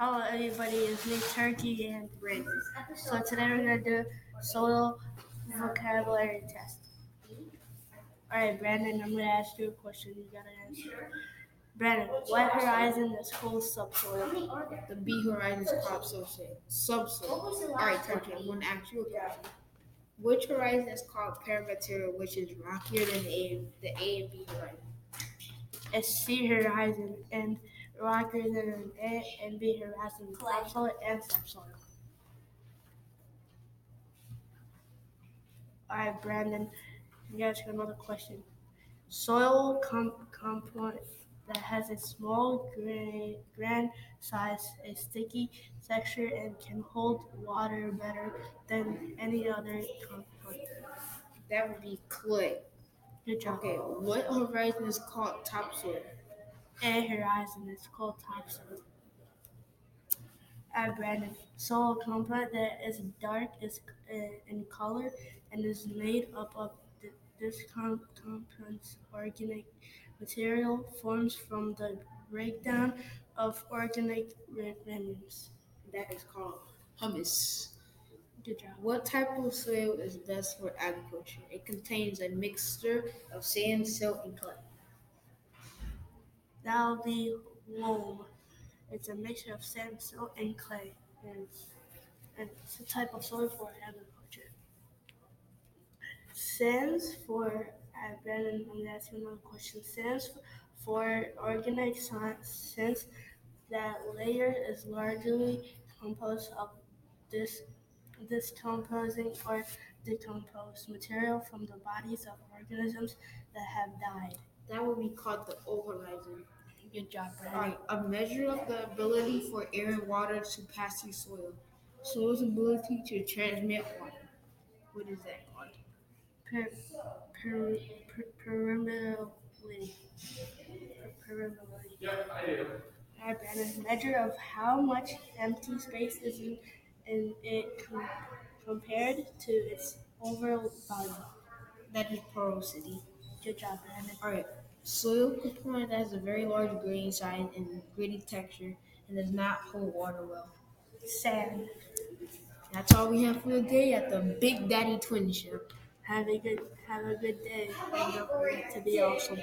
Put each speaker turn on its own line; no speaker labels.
Hello, everybody. It's me, Turki, and Brandon. So today we're gonna do soil vocabulary test. All right, Brandon. I'm gonna ask you a question. You gotta answer. Brandon, what horizon is called subsoil?
The B horizon is called subsoil. Subsoil. All right, Turki. I'm going to ask you a question. Which horizon is called parent material, which is rockier than the A, the A and B horizon?
It's C horizon and rockier than an A and B horizon, topsoil and subsoil. All right, Brandon. You ask another question. Soil com- component that has a small grain, grain size, a sticky texture, and can hold water better than any other component.
That would be clay.
Good job.
Okay, what horizon is called topsoil?
A horizon is called topsoil. At Brandon, soil component that is dark is uh, in color and is made up of this com- compound's organic material forms from the breakdown of organic remnants.
That is called humus.
Good job.
What type of soil is best for agriculture? It contains a mixture of sand, silt, and clay.
Be loam. It's a mixture of sand, silt, and clay, and, and it's a type of soil for agriculture. Sands for uh, Brandon, I'm gonna ask you another question. Sands for organic since that layer is largely composed of this decomposing or decomposed material from the bodies of organisms that have died.
That would be called the O horizon.
Good job,
All
Brandon.
right, a measure of the ability for air and water to pass through soil. Soil's ability to transmit water. What is that called?
Per, per, per, perimeterally. Per, perimeterally. Alright, Brandon. Measure of how much empty space is in, in it com- compared to its overall volume.
That is porosity.
Good job, Brandon.
All right, soil component has a very large grain size and gritty texture and does not hold water well.
Sand.
That's all we have for today at the Big Daddy Twin Show.
Have a good have a good day and don't forget to be awesome.